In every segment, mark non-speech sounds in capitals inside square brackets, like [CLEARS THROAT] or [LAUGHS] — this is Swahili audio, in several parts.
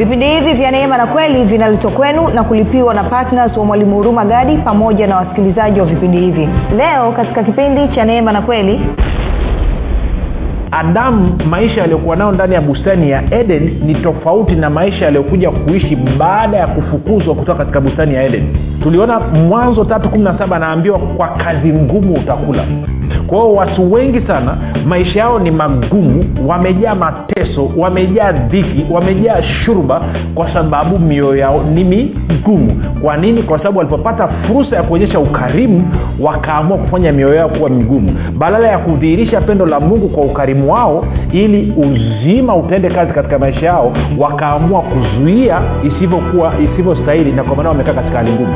vipindi hivi vya neema na kweli vinaletwa kwenu na kulipiwa na ptns wa mwalimu huruma gadi pamoja na wasikilizaji wa vipindi hivi. Leo katika kipindi cha neema na kweli adamu maisha aliyokuwa nayo ndani ya bustani ya eden ni tofauti na maisha yaliyokuja kuishi baada ya kufukuzwa kutoka katika bustani ya eden. Tuliona mwanzo tatu kumi na saba anaambiwa kwa kazi ngumu utakula kwa hiyo watu wengi sana maisha yao ni magumu wamejaa mateso wamejaa dhiki wamejaa shurba kwa sababu mioyo yao ni migumu. Kwa nini? Kwa sababu walipopata fursa ya kuonyesha ukarimu wakaamua kufanya mioyo yao kuwa migumu. Badala ya kudhihirisha pendo la mungu kwa ukarimu wao ili uzima utende kazi katika maisha yao wakaamua kuzuia isivyostahili na kwa maana wamekaa katika hali ngumu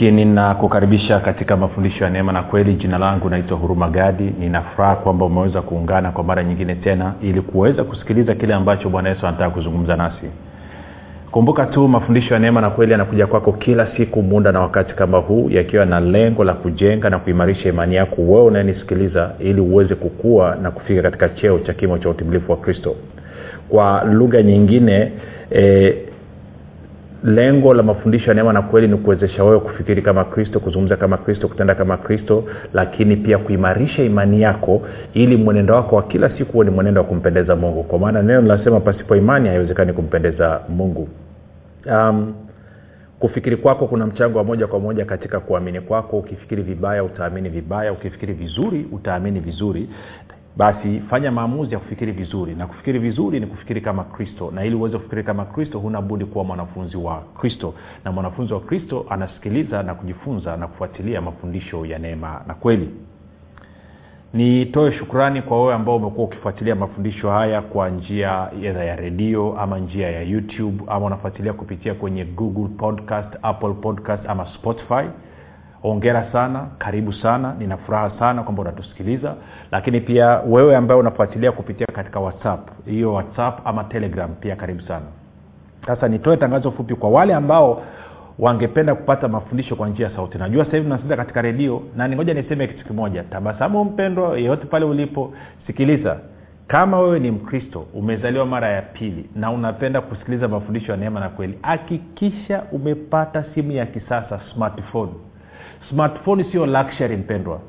ninakukaribisha katika mafundisho ya neema na kweli. Jina langu naitwa huruma gadi. Ninafuraha kwamba umeweza kuungana kwa mara nyingine tena ili kuweza kusikiliza kile ambacho bwana yesu anataka kuzungumza nasi. Kumbuka tu mafundisho ya neema na kweli yanakuja kwako kila siku muda na wakati kama huu yakiwa na lengo la kujenga na kuimarisha imani yako wewe unayenisikiliza ili uweze kukua na kufika katika cheo cha kimo cha utimilifu wa kristo. Kwa lugha nyingine e, lengo la mafundisho ya neema na kweli ni kuwezesha wewe kufikiri kama kristo kuzungumza kama kristo kutenda kama kristo lakini pia kuimarisha imani yako ili mwenendo wako wa kila siku huo ni mwenendo wa kumpendeza mungu. Kwa maana neno linasema pasipo imani haiwezekani kumpendeza mungu. Um, kufikiri kwako kuna mchango wa moja kwa moja katika kuamini kwako. Ukifikiri vibaya utaamini vibaya. Ukifikiri vizuri utaamini vizuri basi fanya maamuzi ya kufikiri vizuri na kufikiri vizuri ni kufikiri kama kristo. Na ili uweze kufikiri kama kristo huna budi kuwa mwanafunzi wa kristo. Na mwanafunzi wa kristo anasikiliza na kujifunza na kufuatilia mafundisho ya neema na kweli. Nitoe shukrani kwa wewe ambao umekuwa ukifuatilia mafundisho haya kwa njia edha ya redio ama njia ya youtube ama unafuatilia kupitia kwenye google podcast apple podcast ama spotify ongera sana karibu sana nina furaha sana kwamba unatusikiliza. Lakini pia wewe ambaye unafuatilia kupitia katika whatsapp hiyo whatsapp ama telegram pia karibu sana. Sasa nitoe tangazo fupi kwa wale ambao wangependa kupata mafundisho kwa njia ya sauti. Najua sasa hivi nasikiza katika redio na ningoja niseme kitu kimoja. Tabasamu mpendwa yeyote pale ulipo sikiliza. Kama wewe ni mkristo umezaliwa mara ya pili na unapenda kusikiliza mafundisho ya neema na kweli hakikisha umepata simu ya kisasa smartphone smartphone sio luxury mpendwa.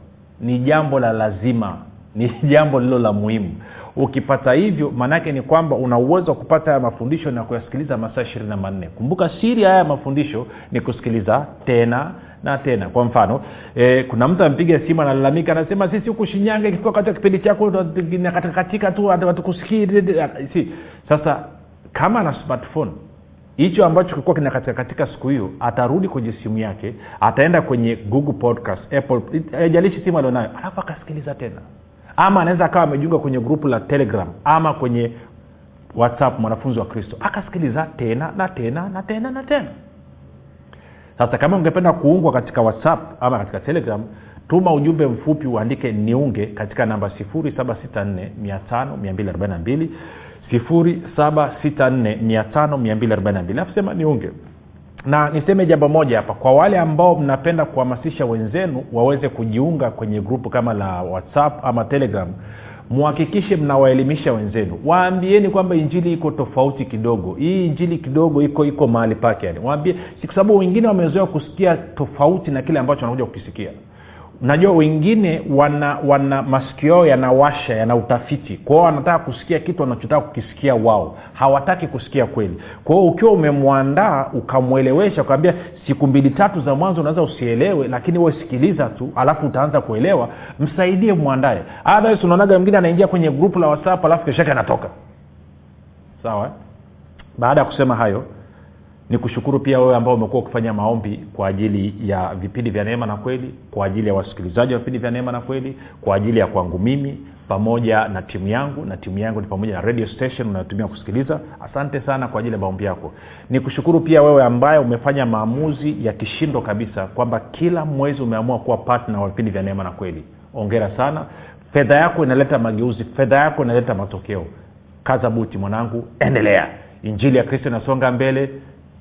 Ni jambo la lazima. [LAUGHS] Ni jambo lilo la muhimu. Ukipata hivyo maanaake ni kwamba una uwezo wa kupata haya mafundisho na kuyasikiliza masaa ishirini na manne. Kumbuka siri haya mafundisho ni kusikiliza tena na tena. Kwa mfano e, kuna mtu amepiga simu analalamika anasema sisi huku shinyanga ikifika katika kipindi chako katika tu hatukusikii si. Sasa kama ana smartphone hicho ambacho kilikuwa kinakatika katika, siku hiyo atarudi kwenye simu yake ataenda kwenye google podcast apple haijalishi simu alionayo alafu akasikiliza tena. Ama anaweza akawa amejiunga kwenye grupu la telegram ama kwenye whatsapp mwanafunzi wa kristo akasikiliza tena na tena na tena na tena. Sasa kama ungependa kuungwa katika whatsapp ama katika telegram tuma ujumbe mfupi uandike niunge katika namba 764 764 alafu sema niunge. Na niseme jambo moja hapa. Kwa wale ambao mnapenda kuhamasisha wenzenu waweze kujiunga kwenye grupu kama la whatsapp ama telegram mhakikishe mnawaelimisha wenzenu. Waambieni kwamba injili iko tofauti kidogo. Hii injili kidogo iko iko mahali pake yani. Waambie kwa sababu wengine wamezoea kusikia tofauti na kile ambacho wanakuja kukisikia najua wengine wana wana masikio yao yanawasha yana utafiti. Kwao wanataka kusikia kitu wanachotaka kukisikia wao. Hawataki kusikia kweli. Kwao ukiwa umemwandaa ukamwelewesha ukaambia siku mbili tatu za mwanzo unaweza usielewe lakini wesikiliza tu alafu utaanza kuelewa msaidie mwandae otherwise unaonaga mwingine anaingia kwenye grupu la whatsapp alafu kesho yake anatoka. Sawa? Baada ya kusema hayo ni kushukuru pia wewe ambao umekuwa ukifanya maombi kwa ajili ya vipindi vya neema na kweli kwa ajili ya wasikilizaji wa vipindi vya neema na kweli kwa ajili ya kwangu mimi pamoja na timu yangu na timu yangu ni pamoja na radio station unayotumia kusikiliza. Asante sana kwa ajili ya maombi yako. Nikushukuru pia wewe ambaye umefanya maamuzi ya kishindo kabisa kwamba kila mwezi umeamua kuwa partner wa vipindi vya neema na kweli. Ongera sana. Fedha yako inaleta mageuzi fedha yako inaleta matokeo. Kaza buti mwanangu endelea. Injili ya kristo inasonga mbele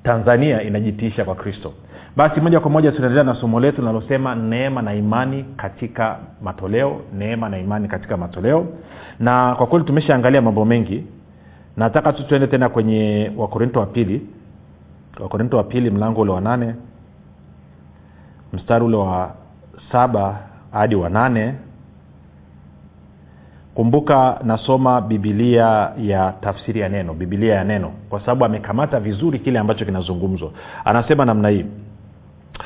tanzania inajitiisha kwa kristo. Basi moja kwa moja tunaendelea na somo letu linalosema neema na imani katika matoleo neema na imani katika matoleo. Na kwa kweli tumeshaangalia mambo mengi. Nataka tu tuende tena kwenye wakorinto wa pili. Wakorinto wa pili mlango ule wa nane mstari ule wa saba hadi wa nane kumbuka nasoma bibilia ya tafsiri ya neno bibilia ya neno kwa sababu amekamata vizuri kile ambacho kinazungumzwa. Anasema namna hii.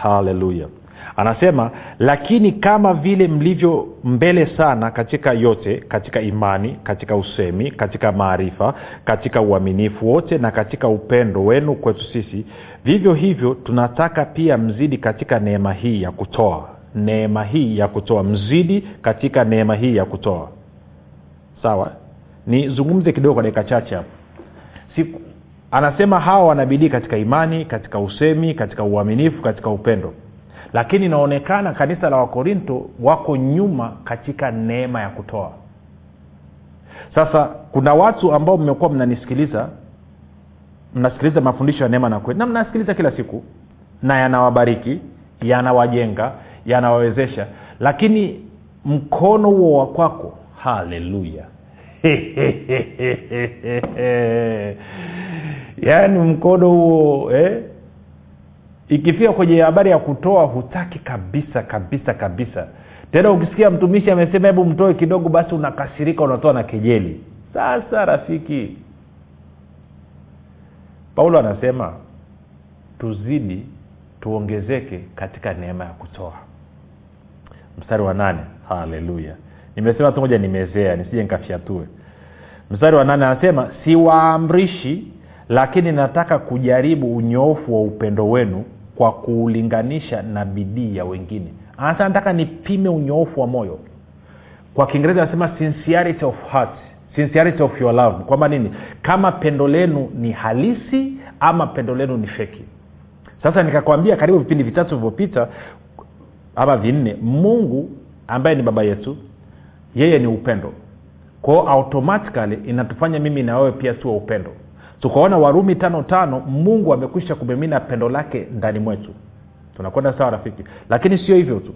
Haleluya anasema lakini kama vile mlivyo mbele sana katika yote katika imani katika usemi katika maarifa katika uaminifu wote na katika upendo wenu kwetu sisi vivyo hivyo tunataka pia mzidi katika neema hii ya kutoa. Neema hii ya kutoa. Mzidi katika neema hii ya kutoa sawa. Nizungumze kidogo kwa dakika chache hapo. Anasema hawa wanabidii katika imani katika usemi katika uaminifu katika upendo. Lakini inaonekana kanisa la wakorinto wako nyuma katika neema ya kutoa. Sasa kuna watu ambao mmekuwa mnanisikiliza mnasikiliza mafundisho ya neema na kweli na mnasikiliza kila siku na yanawabariki yanawajenga yanawawezesha. Lakini mkono huo wa kwako haleluya [LAUGHS] yaani mkono huo eh? ikifika kwenye habari ya kutoa hutaki kabisa kabisa kabisa. Tena ukisikia mtumishi amesema hebu mtoe kidogo basi unakasirika unatoa na kejeli. Sasa rafiki paulo anasema tuzidi tuongezeke katika neema ya kutoa. Mstari wa nane. Haleluya nimesema tu moja nimezea nisije nikafyatue mstari wa nane anasema siwaamrishi lakini nataka kujaribu unyoofu wa upendo wenu kwa kuulinganisha na bidii ya wengine. Anasema nataka nipime unyoofu wa moyo. Kwa kiingereza anasema sincerity of heart sincerity of your love. Kwamba nini? Kama pendo lenu ni halisi ama pendo lenu ni feki. Sasa nikakwambia karibu vipindi vitatu vilivyopita ama vinne mungu ambaye ni baba yetu yeye ni upendo. Kwao automatically inatufanya mimi na wewe pia siwa upendo. Tukaona warumi tano tano mungu amekwisha kumimina pendo lake ndani mwetu. Tunakwenda sawa rafiki? Lakini sio hivyo tu.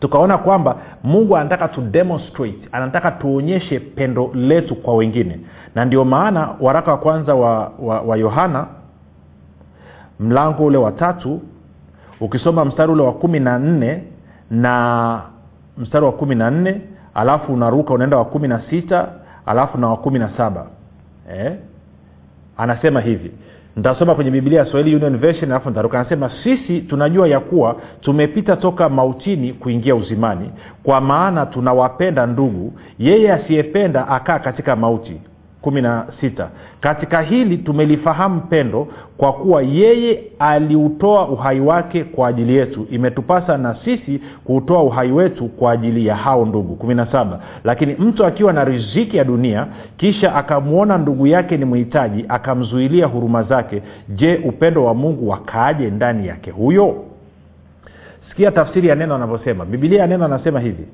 Tukaona kwamba mungu anataka tu demonstrate anataka tuonyeshe pendo letu kwa wengine. Na ndio maana waraka wa kwanza wa, yohana mlango ule wa tatu ukisoma mstari ule wa kumi na nne na mstari wa kumi na nne alafu unaruka unaenda wa kumi na sita alafu na wa kumi na saba. Eh? anasema hivi. Nitasoma kwenye biblia ya swahili union version alafu nitaruka. Anasema sisi tunajua ya kuwa tumepita toka mautini kuingia uzimani. Kwa maana tunawapenda ndugu. Yeye asiyependa akaa katika mauti kumi na sita. Katika hili tumelifahamu pendo kwa kuwa yeye aliutoa uhai wake kwa ajili yetu. Imetupasa na sisi kuutoa uhai wetu kwa ajili ya hao ndugu. kumi na saba. Lakini mtu akiwa na riziki ya dunia kisha akamwona ndugu yake ni mhitaji akamzuilia huruma zake je upendo wa mungu wakaaje ndani yake huyo? Sikia tafsiri ya neno anavyosema. Bibilia ya neno anasema hivi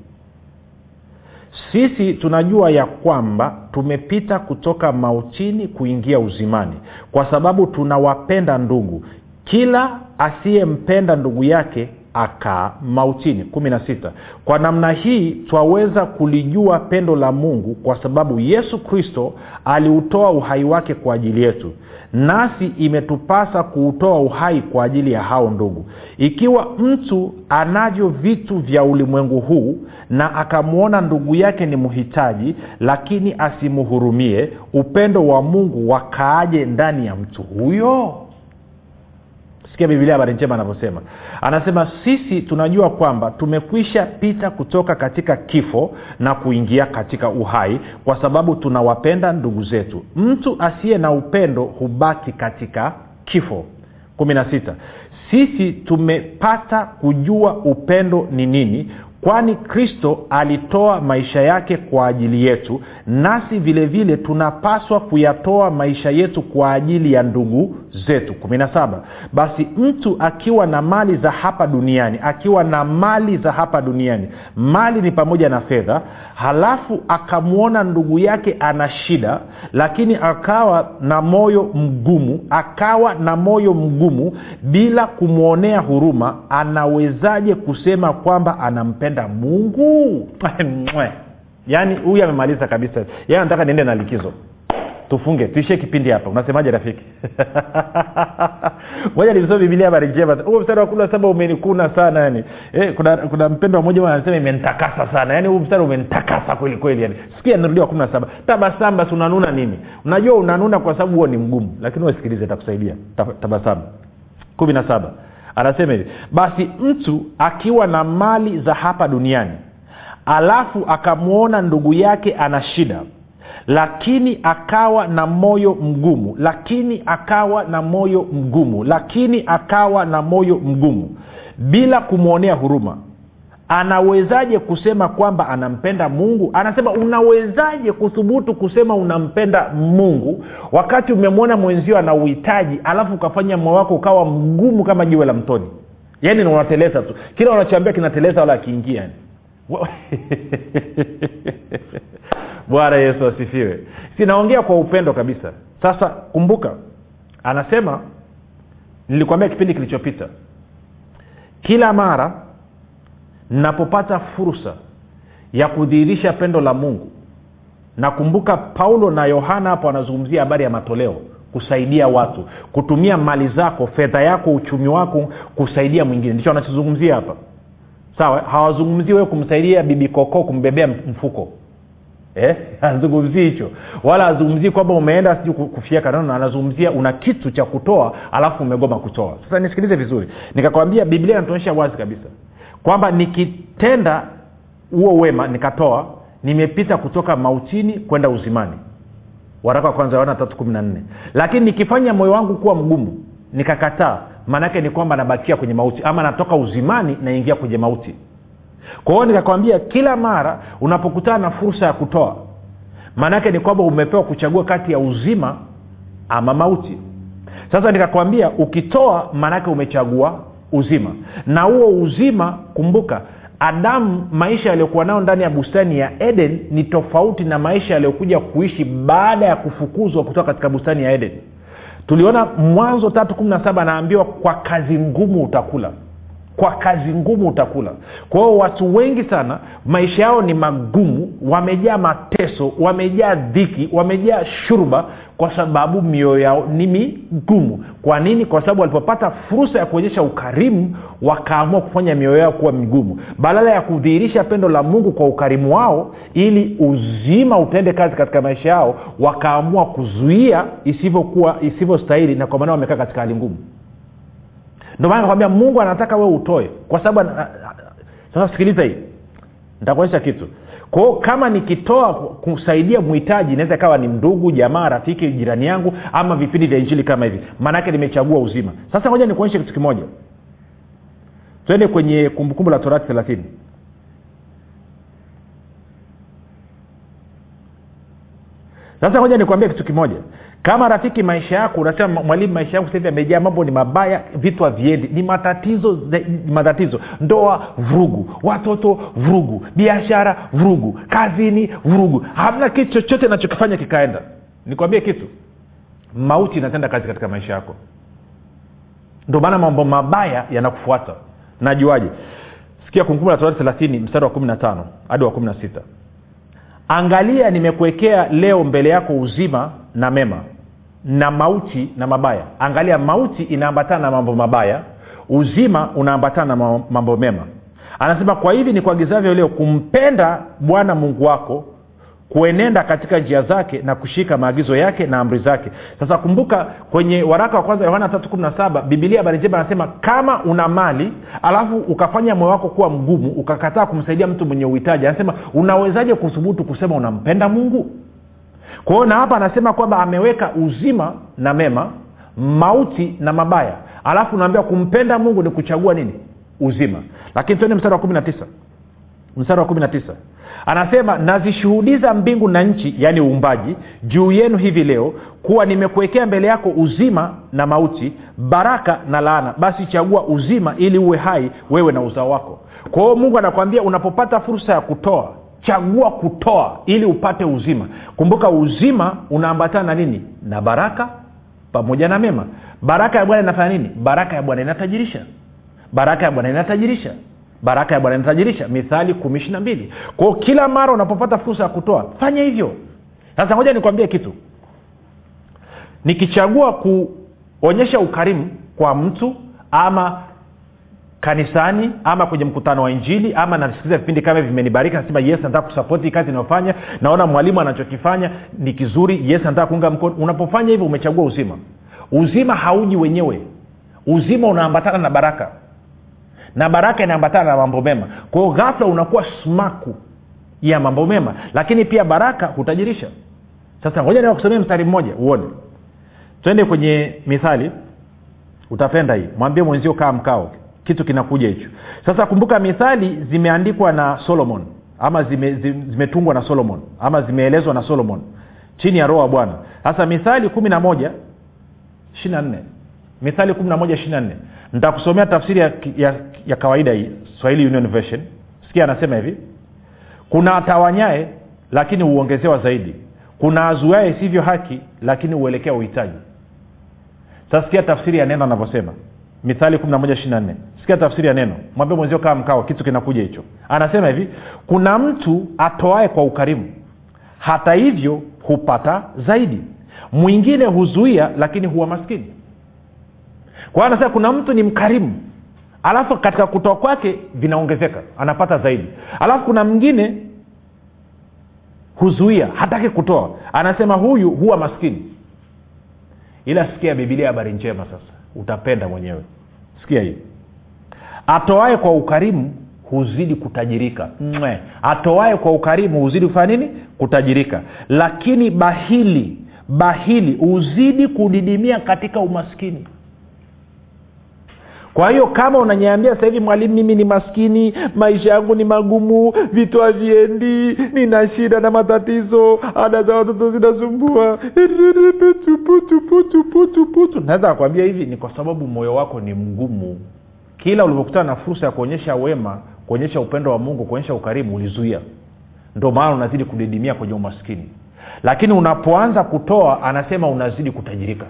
sisi tunajua ya kwamba tumepita kutoka mautini kuingia uzimani. Kwa sababu tunawapenda ndugu. Kila asiyempenda ndugu yake akaa mautini kumi na sita. Kwa namna hii twaweza kulijua pendo la mungu kwa sababu yesu kristo aliutoa uhai wake kwa ajili yetu. Nasi imetupasa kuutoa uhai kwa ajili ya hao ndugu. Ikiwa mtu anavyo vitu vya ulimwengu huu na akamwona ndugu yake ni mhitaji lakini asimhurumie upendo wa mungu wakaaje ndani ya mtu huyo sikia bibilia habari njema anavyosema. Anasema sisi tunajua kwamba tumekwisha pita kutoka katika kifo na kuingia katika uhai kwa sababu tunawapenda ndugu zetu. Mtu asiye na upendo hubaki katika kifo. Kumi na sita. Sisi tumepata kujua upendo ni nini kwani kristo alitoa maisha yake kwa ajili yetu nasi vile vile tunapaswa kuyatoa maisha yetu kwa ajili ya ndugu zetu. Kumi na saba. Basi mtu akiwa na mali za hapa duniani akiwa na mali za hapa duniani mali ni pamoja na fedha halafu akamwona ndugu yake ana shida lakini akawa na moyo mgumu akawa na moyo mgumu bila kumwonea huruma anawezaje kusema kwamba anampenda mungu? [LAUGHS] Yaani huyu amemaliza kabisa. Yaani anataka niende na likizo tufunge tuishie kipindi hapa. Unasemaje rafiki? [LAUGHS] Moja nilisoma bibilia habari njema. Huo mstari wa kumi na saba umenikuna sana yani. Eh, kuna, kuna mpendo mmoja anasema imenitakasa sana. Yani huu mstari umenitakasa kweli kweli yani. Sikia nirudia wa kumi na saba. Tabasamu basi unanuna nini? Unajua unanuna kwa sababu huo ni mgumu lakini usikilize takusaidia tabasamu. Kumi na saba. Anasema hivi basi mtu akiwa na mali za hapa duniani alafu akamwona ndugu yake ana shida lakini akawa na moyo mgumu. Lakini akawa na moyo mgumu. Lakini akawa na moyo mgumu. Bila kumwonea huruma. Anawezaje kusema kwamba anampenda mungu? Anasema unawezaje kuthubutu kusema unampenda mungu wakati umemwona mwenzio ana uhitaji alafu ukafanya moyo wako ukawa mgumu kama jiwe la mtoni? Yaani unateleza tu. Kila unachoambia kinateleza wala akiingia yani [LAUGHS] bwana yesu asifiwe. Sinaongea kwa upendo kabisa. Sasa kumbuka anasema nilikwambia kipindi kilichopita kila mara napopata fursa ya kudhihirisha pendo la mungu nakumbuka paulo na yohana hapo anazungumzia habari ya matoleo kusaidia watu kutumia mali zako fedha yako uchumi wako kusaidia mwingine. Ndicho anachozungumzia hapa. Sawa hawazungumzii wewe kumsaidia bibi koko kumbebea mfuko eh? [LAUGHS] azungumzii hicho. Wala azungumzii kwamba umeenda sijui kufyeka nono anazungumzia una kitu cha kutoa alafu umegoma kutoa. Sasa nisikilize vizuri. Nikakwambia biblia inatuonyesha wazi kabisa kwamba nikitenda huo wema nikatoa nimepita kutoka mautini kwenda uzimani. Waraka wa kwanza yohana tatu kumi na nne. Lakini nikifanya moyo wangu kuwa mgumu nikakataa maanaake ni kwamba nabakia kwenye mauti ama natoka uzimani naingia kwenye mauti kwa hiyo nikakwambia kila mara unapokutana na fursa ya kutoa maanaake ni kwamba umepewa kuchagua kati ya uzima ama mauti. Sasa nikakwambia ukitoa maanaake umechagua uzima. Na huo uzima kumbuka adamu maisha yaliyokuwa nayo ndani ya bustani ya eden ni tofauti na maisha yaliyokuja kuishi baada ya kufukuzwa kutoka katika bustani ya eden. Tuliona mwanzo tatu kumi na saba anaambiwa kwa kazi ngumu utakula kwa kazi ngumu utakula. Kwa hiyo watu wengi sana maisha yao ni magumu. Wamejaa mateso wamejaa dhiki wamejaa shurba kwa sababu mioyo yao ni migumu. Kwa nini? Kwa sababu walipopata fursa ya kuonyesha ukarimu wakaamua kufanya mioyo yao kuwa migumu. Badala ya kudhihirisha pendo la mungu kwa ukarimu wao ili uzima utende kazi katika maisha yao wakaamua kuzuia isivyostahili na kwa maana wamekaa katika hali ngumu ndio maana nakwambia mungu anataka wewe utoe. Kwa sababu sasa sikiliza hii. Nitakuonyesha kitu. Kwao kama nikitoa kusaidia mhitaji inaweza ikawa ni ndugu jamaa rafiki jirani yangu ama vipindi vya injili kama hivi. Maanaake nimechagua uzima. Sasa ngoja nikuonyeshe kitu kimoja. Twende kwenye kumbukumbu la torati thelathini sasa moja nikuambia kitu kimoja. Kama rafiki maisha yako unasema mwalimu maisha yangu sahivi amejaa mambo ni mabaya vitu haviendi. Ni matatizo ni matatizo. Ndoa vurugu. Watoto vurugu. Biashara vurugu. Kazini vurugu. Hamna kitu chochote nachokifanya kikaenda. Nikwambie kitu. Mauti inatenda kazi katika maisha yako. Ndio maana mambo mabaya yanakufuata. Najuaje? Sikia kumbukumbu la torati thelathini mstari wa kumi na tano hadi wa kumi na sita angalia nimekuwekea leo mbele yako uzima na mema na mauti na mabaya. Angalia mauti inaambatana na mambo mabaya uzima unaambatana na mambo mema. Anasema kwa hivi ni kuagizavyo leo kumpenda bwana mungu wako kuenenda katika njia zake na kushika maagizo yake na amri zake. Sasa kumbuka kwenye waraka wa kwanza yohana tatu kumi na saba bibilia habari anasema kama una mali alafu ukafanya moyo wako kuwa mgumu ukakataa kumsaidia mtu mwenye uhitaji. Anasema unawezaje kuthubutu kusema unampenda mungu? Kwa hiyo na hapa anasema kwamba ameweka uzima na mema mauti na mabaya. Alafu unaambia kumpenda mungu ni kuchagua nini? Uzima. Lakini tuende mstari wa kumi na tisa. Mstari wa kumi na tisa anasema nazishuhudiza mbingu na nchi yaani uumbaji juu yenu hivi leo kuwa nimekuwekea mbele yako uzima na mauti baraka na laana. Basi chagua uzima ili uwe hai wewe na uzao wako. Kwa hiyo mungu anakwambia unapopata fursa ya kutoa chagua kutoa ili upate uzima. Kumbuka uzima unaambatana na nini? Na baraka pamoja na mema. Baraka ya bwana inafanya nini? Baraka ya bwana inatajirisha. Baraka ya bwana inatajirisha baraka ya bwana inatajirisha mithali kumi ishiri mbili. Kwao kila mara unapopata fursa ya kutoa fanya hivyo. Sasa ngoja nikwambie kitu. Nikichagua kuonyesha ukarimu kwa mtu ama kanisani ama kwenye mkutano wa injili ama nasikiliza vipindi kama vimenibariki nasema yes nataka kusapoti kazi inayofanya naona mwalimu anachokifanya ni kizuri. Yes nataka kuunga mkono. Unapofanya hivyo umechagua uzima. Uzima hauji wenyewe. Uzima unaambatana na baraka na baraka inaambatana na mambo mema. Kwao ghafla unakuwa smaku ya mambo mema. Lakini pia baraka hutajirisha. Sasa ngoja niwakusomea mstari mmoja uone. Twende kwenye mithali. Utapenda hii. Mwambie mwenzio kaa mkao. Kitu kinakuja hicho. Sasa kumbuka mithali zimeandikwa na solomon. Ama zimetungwa zime, na solomon. Ama zimeelezwa na solomon. Chini ya roho wa bwana. Sasa mithali kumi na moja ishiri na nne. Mithali kumi na moja ishiri na nne nitakusomea tafsiri ya, ya, ya kawaida hii swahili union version. Sikia anasema hivi kuna atawanyae lakini huongezewa zaidi. Kuna azuae isivyo haki lakini huelekea uhitaji. Sasa sikia tafsiri ya neno anavyosema. Mithali kumi na moja ishiri na nne. Sikia tafsiri ya neno. Mwambie mwenzio kaa mkao kitu kinakuja hicho. Anasema hivi kuna mtu atoae kwa ukarimu. Hata hivyo hupata zaidi. Mwingine huzuia lakini huwa maskini kwa anasema kuna mtu ni mkarimu. Alafu katika kutoa kwake vinaongezeka anapata zaidi. Alafu kuna mwingine huzuia hataki kutoa. Anasema huyu huwa maskini. Ila sikia bibilia habari njema sasa. Utapenda mwenyewe. Sikia hii atoae kwa ukarimu huzidi kutajirika. Atoae kwa ukarimu huzidi kufanya nini? Kutajirika. Lakini bahili bahili huzidi kudidimia katika umaskini kwa hiyo kama unanyeambia sasa hivi mwalimu mimi ni maskini maisha yangu ni magumu vitu haviendi nina shida na matatizo ada za watoto zinasumbua. Naweza nakwambia hivi ni kwa sababu moyo wako ni mgumu. Kila ulivyokutana na fursa ya kuonyesha wema kuonyesha upendo wa mungu kuonyesha ukarimu ulizuia. Ndo maana unazidi kudidimia kwenye umaskini. Lakini unapoanza kutoa anasema unazidi kutajirika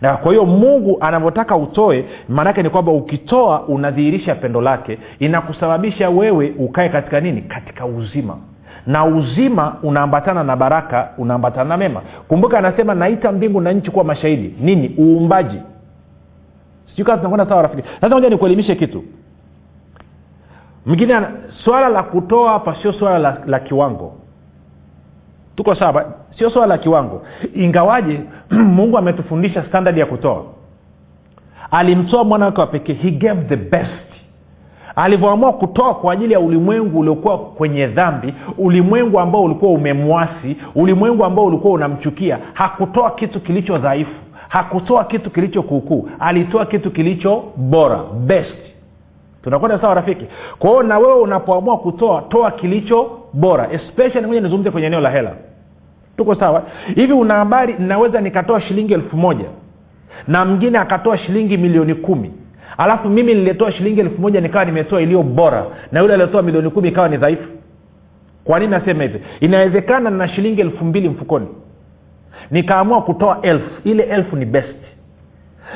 na kwa hiyo mungu anavyotaka utoe maanaake ni kwamba ukitoa unadhihirisha pendo lake inakusababisha wewe ukae katika nini? Katika uzima. Na uzima unaambatana na baraka unaambatana na mema. Kumbuka anasema naita mbingu na nchi kuwa mashahidi. Nini? Uumbaji. Sijui tunakwenda sawa rafiki. Sasa moja nikuelimishe kitu. Mwingine swala la kutoa hapa sio swala la, la kiwango. Tuko sawa sio swala la kiwango. Ingawaje [CLEARS THROAT] mungu ametufundisha standard ya kutoa. Alimtoa mwana wake wa pekee. He gave the best. Alivyoamua kutoa kwa ajili ya ulimwengu uliokuwa kwenye dhambi ulimwengu ambao ulikuwa umemwasi ulimwengu ambao ulikuwa unamchukia hakutoa kitu kilicho dhaifu hakutoa kitu kilicho kuukuu. Alitoa kitu kilicho bora best. Tunakwenda sawa rafiki? Kwa hiyo na wewe unapoamua kutoa toa kilicho bora. Especially moja nizungumze kwenye eneo la hela tuko sawa? Hivi una habari naweza nikatoa shilingi elfu moja na mwingine akatoa shilingi milioni kumi. Alafu mimi nilitoa shilingi elfu moja nikawa nimetoa iliyo bora na yule aliotoa milioni kumi ikawa ni dhaifu. Kwa nini nasema hivi? Inawezekana na shilingi elfu mbili mfukoni. Nikaamua kutoa elfu. Ile elfu ni best.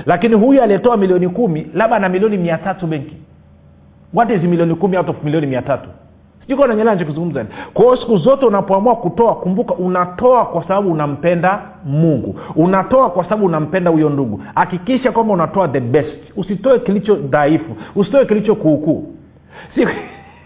Lakini huyu aliyetoa milioni kumi labda na milioni mia tatu benki. What is milioni kumi out of milioni mia tatu sijui nanyelea nachokizungumza kwa hiyo siku zote unapoamua kutoa kumbuka unatoa kwa sababu unampenda mungu. Unatoa kwa sababu unampenda huyo ndugu. Hakikisha kwamba unatoa the best. Usitoe kilicho dhaifu. Usitoe kilicho kuukuu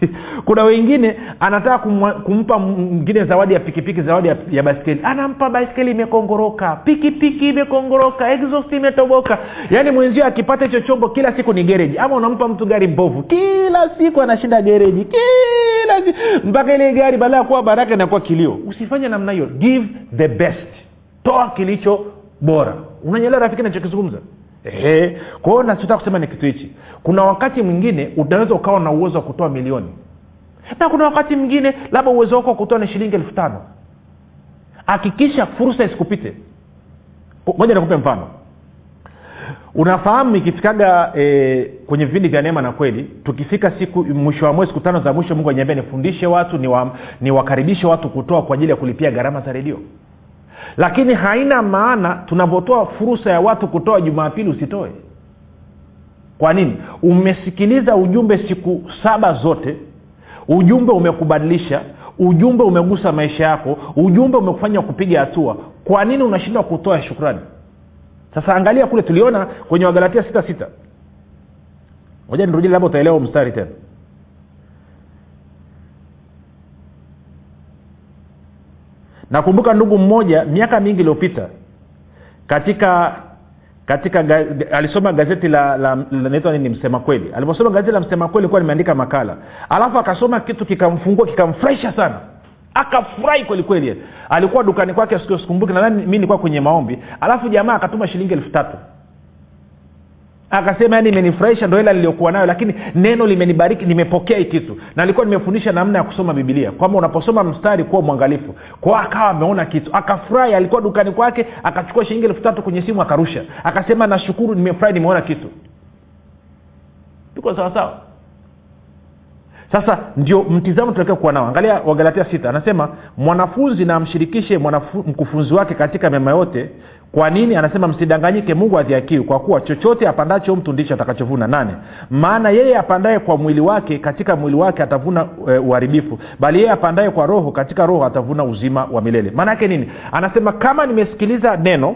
[LAUGHS] kuna wengine anataka kumpa mwingine zawadi ya pikipiki zawadi ya, ya baskeli anampa baskeli imekongoroka. Pikipiki imekongoroka exhaust imetoboka. Yaani mwenzio akipata hicho chombo kila siku ni gereji. Ama unampa mtu gari mbovu kila siku anashinda gereji kila siku mpaka ile gari baada ya kuwa baraka inakuwa kilio. Usifanye namna hiyo. Give the best. Toa kilicho bora. Unanyelewa rafiki nachokizungumza kwa hiyo nachotaka kusema ni kitu hichi. Kuna wakati mwingine unaweza ukawa na uwezo wa kutoa milioni. Na kuna wakati mwingine labda uwezo wako wa kutoa ni shilingi elfu tano. Hakikisha fursa isikupite. Moja nikupe mfano. Unafahamu ikifikaga e, kwenye vipindi vya neema na kweli tukifika siku mwisho wa mwezi siku tano za mwisho mungu aniambia nifundishe watu niwakaribishe ni watu kutoa kwa ajili ya kulipia gharama za redio lakini haina maana tunavyotoa fursa ya watu kutoa jumapili usitoe. Kwa nini? Umesikiliza ujumbe siku saba zote ujumbe umekubadilisha ujumbe umegusa maisha yako ujumbe umekufanya kupiga hatua. Kwa nini unashindwa kutoa shukrani? Sasa angalia kule tuliona kwenye wagalatia sita sita. Moja nirudie labda utaelewa mstari tena nakumbuka ndugu mmoja miaka mingi iliyopita katika katika ga, alisoma gazeti la, la, la naitwa nini msema kweli. Aliposoma gazeti la msema kweli kuwa limeandika makala. Alafu akasoma kitu kikamfungua kikamfurahisha sana. Akafurahi kwelikweli alikuwa dukani kwake sikumbuki nadhani mi nilikuwa kwenye maombi. Alafu jamaa akatuma shilingi elfu tatu akasema yani imenifurahisha ndo hela niliyokuwa nayo lakini neno limenibariki nimepokea hii kitu. Na alikuwa nimefundisha namna ya kusoma bibilia kwamba unaposoma mstari kuwa mwangalifu. Kwao akawa ameona kitu. Akafurahi alikuwa dukani kwake akachukua shilingi elfu tatu kwenye simu akarusha. Akasema nashukuru nimefurahi nimeona kitu. Tuko sawasawa sasa ndio mtizamo tunatakiwa kuwa nao. Angalia wagalatia sita. Anasema mwanafunzi na amshirikishe mkufunzi wake katika mema yote. Kwa nini? Anasema msidanganyike mungu adhiakiwi kwa kuwa chochote apandacho mtu ndicho atakachovuna. Nane maana yeye apandaye kwa mwili wake katika mwili wake atavuna e, uharibifu. Bali yeye apandaye kwa roho katika roho atavuna uzima wa milele. Maana yake nini? Anasema kama nimesikiliza neno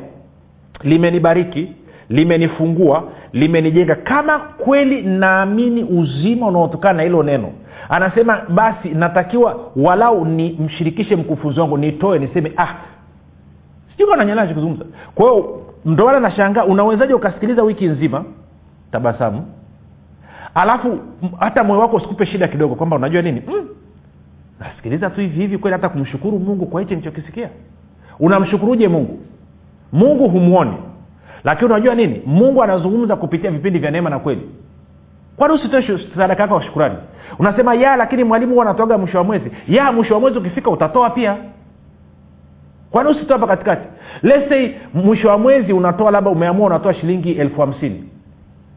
limenibariki limenifungua limenijenga kama kweli naamini uzima unaotokana na hilo neno anasema basi natakiwa walau nimshirikishe mkufunzi wangu nitoe niseme ah sijukananyanacho kuzungumza. Kwa hiyo ndoana nashangaa unawezaji ukasikiliza wiki nzima tabasamu alafu hata moyo wako usikupe shida kidogo kwamba unajua nini? Mm, nasikiliza tu hivi hivi kweli hata kumshukuru mungu kwa hichi nichokisikia unamshukuruje mungu? Mungu humwoni. Lakini unajua nini? Mungu anazungumza kupitia vipindi vya neema na kweli kwani usitoe sadaka yako shukurani unasema ya lakini mwalimu huwa anatoaga mwisho wa mwezi. Ya mwisho wa mwezi ukifika utatoa pia. Kwani usitoa hapa katikati? Lese mwisho wa mwezi unatoa labda umeamua unatoa shilingi elfu hamsini.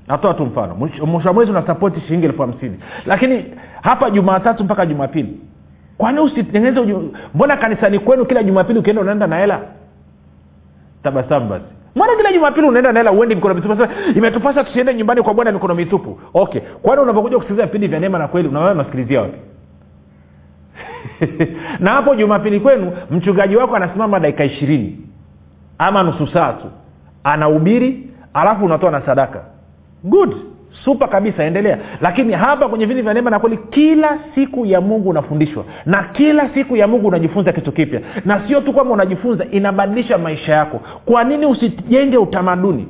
Natoa tu mfano. Mwisho wa mwezi unasapoti shilingi elfu hamsini. Lakini hapa jumatatu mpaka jumapili. Kwani usitengeneze mbona kanisani kwenu kila jumapili ukienda unaenda na hela? Tabasamu basi mbona kila jumapili unaenda naela uendi mikono mitupu. Imetupasa tusiende nyumbani kwa bwana mikono mitupu. Okay. Kwani unapokuja kusikiliza vipindi vya neema na kweli unawewe unasikilizia wapi? [LAUGHS] Na hapo jumapili kwenu mchungaji wako anasimama dakika ishirini ama nusu saa tu. Anahubiri alafu unatoa na sadaka. Good supa kabisa endelea. Lakini hapa kwenye vini vya neema na kweli kila siku ya mungu unafundishwa. Na kila siku ya mungu unajifunza kitu kipya. Na sio tu kwamba unajifunza inabadilisha maisha yako. Kwa nini usijenge utamaduni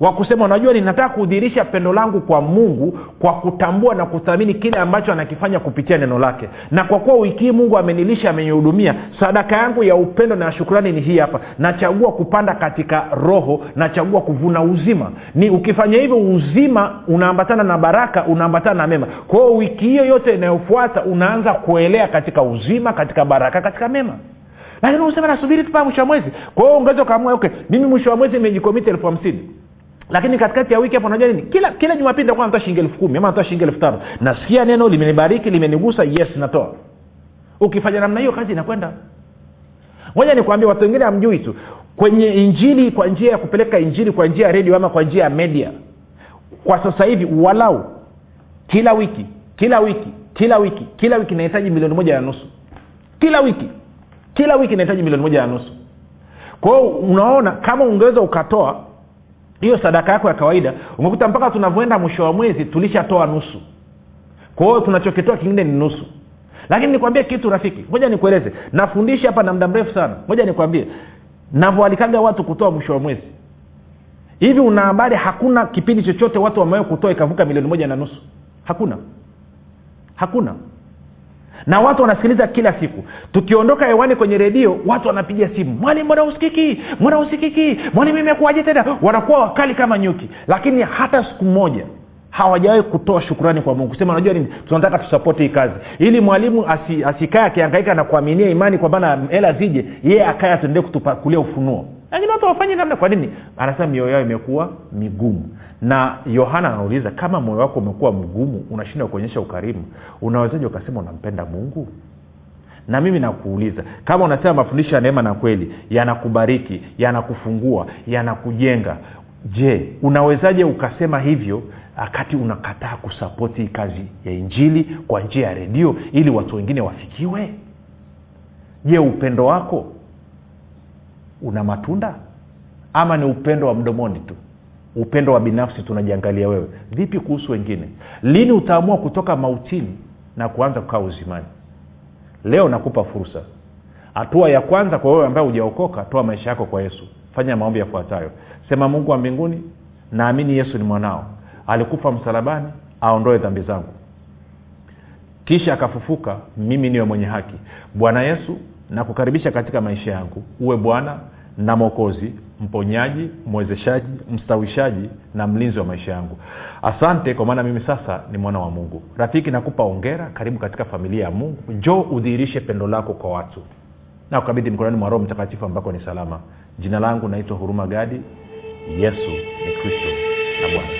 wa kusema unajua ninataka kudhihirisha pendo langu kwa mungu kwa kutambua na kuthamini kile ambacho anakifanya kupitia neno lake. Na kwa kuwa wiki mungu amenilisha amenihudumia sadaka yangu ya upendo na shukurani ni hii hapa. Nachagua kupanda katika roho nachagua kuvuna uzima. Ni ukifanya hivyo uzima unaambatana na baraka unaambatana na mema. Kwa wiki hiyo yote inayofuata unaanza kuelea katika uzima katika baraka katika mema. Lakini usema nasubiri tupaa mwisho wa mwezi. Kwa hiyo ungeweza ukaamua okay mimi mwisho wa mwezi imejikomiti elfu hamsini lakini katikati ya wiki hapo unajua nini? Kila kila jumapili nitakuwa natoa shilingi elfu kumi ama natoa shilingi elfu tano. Nasikia neno limenibariki limenigusa yes natoa. Ukifanya namna hiyo kazi inakwenda. Moja nikwambia watu wengine hamjui tu. Kwenye injili kwa njia ya kupeleka injili kwa njia ya redio ama kwa njia ya media kwa sasa hivi walau kila wiki kila wiki kila wiki kila wiki inahitaji milioni moja na nusu. Kila wiki kila wiki inahitaji milioni moja na nusu. Kwa hiyo unaona kama ungeweza ukatoa hiyo sadaka yako ya kawaida umekuta mpaka tunavyoenda mwisho wa mwezi tulishatoa nusu. Kwa hiyo tunachokitoa kingine ni nusu. Lakini nikwambie kitu rafiki moja nikueleze. Nafundisha hapa na muda mrefu sana. Moja nikwambie. Navyoalikaga watu kutoa mwisho wa mwezi. Hivi una habari hakuna kipindi chochote watu wamewahi kutoa ikavuka milioni moja na nusu? Hakuna. Hakuna na watu wanasikiliza kila siku. Tukiondoka hewani kwenye redio watu wanapiga simu. Mwalimu mbona usikiki mbona usikiki mwalimu imekuwaje tena? Wanakuwa wakali kama nyuki. Lakini hata siku moja hawajawahi kutoa shukurani kwa mungu. Sema unajua nini? Tunataka tusapoti hii kazi. Ili mwalimu asi, asikae akiangaika na kuaminia imani kwa maana hela zije yeye akaye atendee kutupakulia ufunuo lakini watu wafanye namna kwa nini? Anasema mioyo yao imekuwa migumu. Na yohana anauliza kama moyo wako umekuwa mgumu unashindwa kuonyesha ukarimu unawezaji ukasema unampenda mungu? Na mimi nakuuliza kama unasema mafundisho ya neema na kweli yanakubariki yanakufungua yanakujenga je unawezaje ukasema hivyo wakati unakataa kusapoti kazi ya injili kwa njia ya redio ili watu wengine wafikiwe? Je upendo wako una matunda? Ama ni upendo wa mdomoni tu? Upendo wa binafsi tunajiangalia wewe. Vipi kuhusu wengine? Lini utaamua kutoka mautini na kuanza kukaa uzimani? Leo nakupa fursa. Hatua ya kwanza kwa wewe ambaye hujaokoka toa maisha yako kwa yesu. Fanya maombi yafuatayo. Sema mungu wa mbinguni naamini yesu ni mwanao. Alikufa msalabani aondoe dhambi zangu. Kisha akafufuka mimi niwe mwenye haki. Bwana yesu nakukaribisha katika maisha yangu. Uwe bwana na mwokozi mponyaji mwezeshaji mstawishaji na mlinzi wa maisha yangu. Asante kwa maana mimi sasa ni mwana wa mungu. Rafiki nakupa ongera karibu katika familia ya mungu. Njoo udhihirishe pendo lako kwa watu. Na kukabidhi mkononi mwa roho mtakatifu ambako ni salama. Jina langu naitwa huruma gadi. Yesu ni kristo na bwana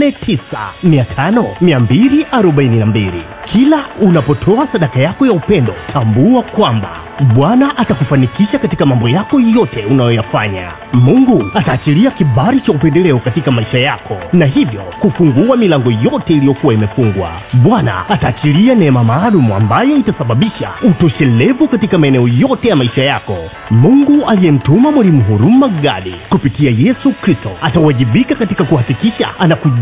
7895242 kila unapotoa sadaka yako ya upendo tambua kwamba bwana atakufanikisha katika mambo yako yote unayoyafanya. Mungu ataachilia kibari cha upendeleo katika maisha yako na hivyo kufungua milango yote iliyokuwa imefungwa. Bwana ataachilia neema maalum ambayo itasababisha utoshelevu katika maeneo yote ya maisha yako. Mungu aliyemtuma mwalimu huruma gadi kupitia yesu kristo atawajibika katika kuhakikisha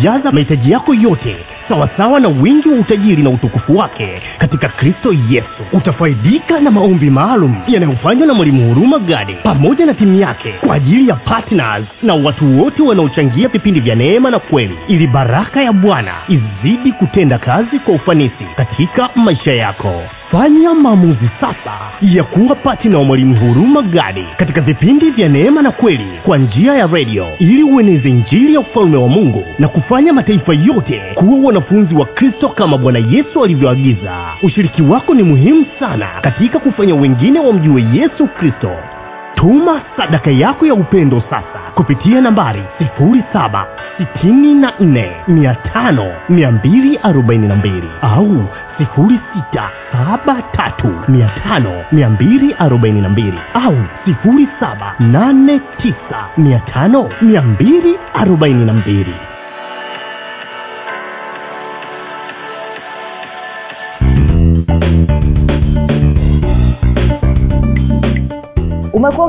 anakujaza mahitaji yako yote sawasawa na wingi wa utajiri na utukufu wake. Katika kristo yesu utafaidika na maombi maalum yanayofanywa na mwalimu huruma gadi pamoja na timu yake kwa ajili ya partners na watu wote wanaochangia vipindi vya neema na kweli. Ili baraka ya bwana izidi kutenda kazi kwa ufanisi katika maisha yako. Fanya maamuzi sasa ya kuwa patina wa mwalimu huruma gadi katika vipindi vya neema na kweli kwa njia ya redio ili ueneze njiri ya ufalume wa mungu na kufanya mataifa yote kuwa wanafunzi wa kristo kama bwana yesu alivyoagiza. Ushiriki wako ni muhimu sana katika kufanya wengine wamjue yesu kristo. Tuma sadaka yako ya upendo sasa kupitia nambari 7645242 au 6735242 au 7895242 umekuwa